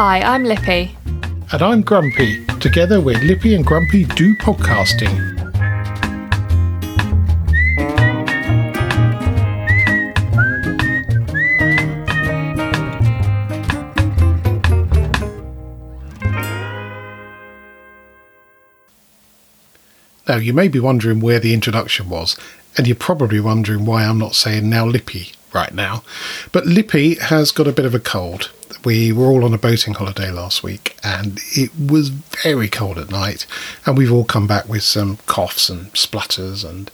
Hi, I'm Lippy. And I'm Grumpy. Together we're Lippy and Grumpy Do Podcasting. Now, you may be wondering where the introduction was, and you're probably wondering why I'm not saying now Lippy right now. But Lippy has got a bit of a cold. We were all on a boating holiday last week, and it was very cold at night, and we've all come back with some coughs and splutters and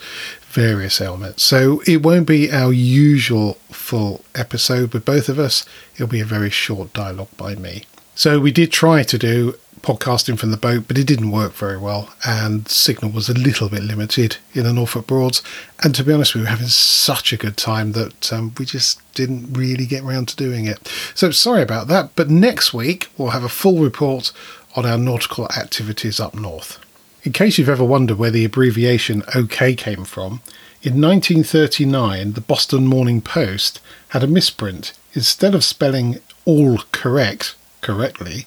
various ailments. So it won't be our usual full episode with both of us, it'll be a very short dialogue by me. So we did try to do podcasting from the boat, but it didn't work very well, and signal was a little bit limited in the Norfolk Broads. And to be honest, we were having such a good time that um, we just didn't really get around to doing it. So sorry about that, but next week we'll have a full report on our nautical activities up north. In case you've ever wondered where the abbreviation OK came from, in 1939 the Boston Morning Post had a misprint. Instead of spelling all correct correctly,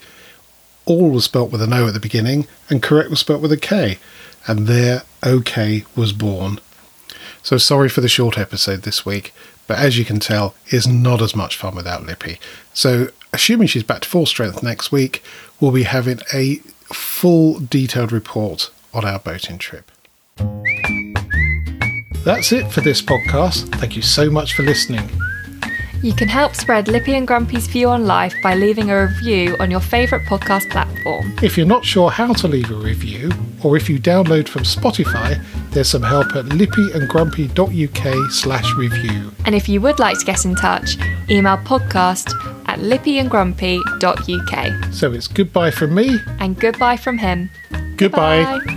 all was spelt with an O at the beginning, and correct was spelt with a K. And there, OK was born. So sorry for the short episode this week, but as you can tell, it's not as much fun without Lippy. So, assuming she's back to full strength next week, we'll be having a full detailed report on our boating trip. That's it for this podcast. Thank you so much for listening. You can help spread Lippy and Grumpy's view on life by leaving a review on your favourite podcast platform. If you're not sure how to leave a review, or if you download from Spotify, there's some help at lippyandgrumpy.uk slash review. And if you would like to get in touch, email podcast at lippyandgrumpy.uk. So it's goodbye from me. And goodbye from him. Goodbye. Goodbye.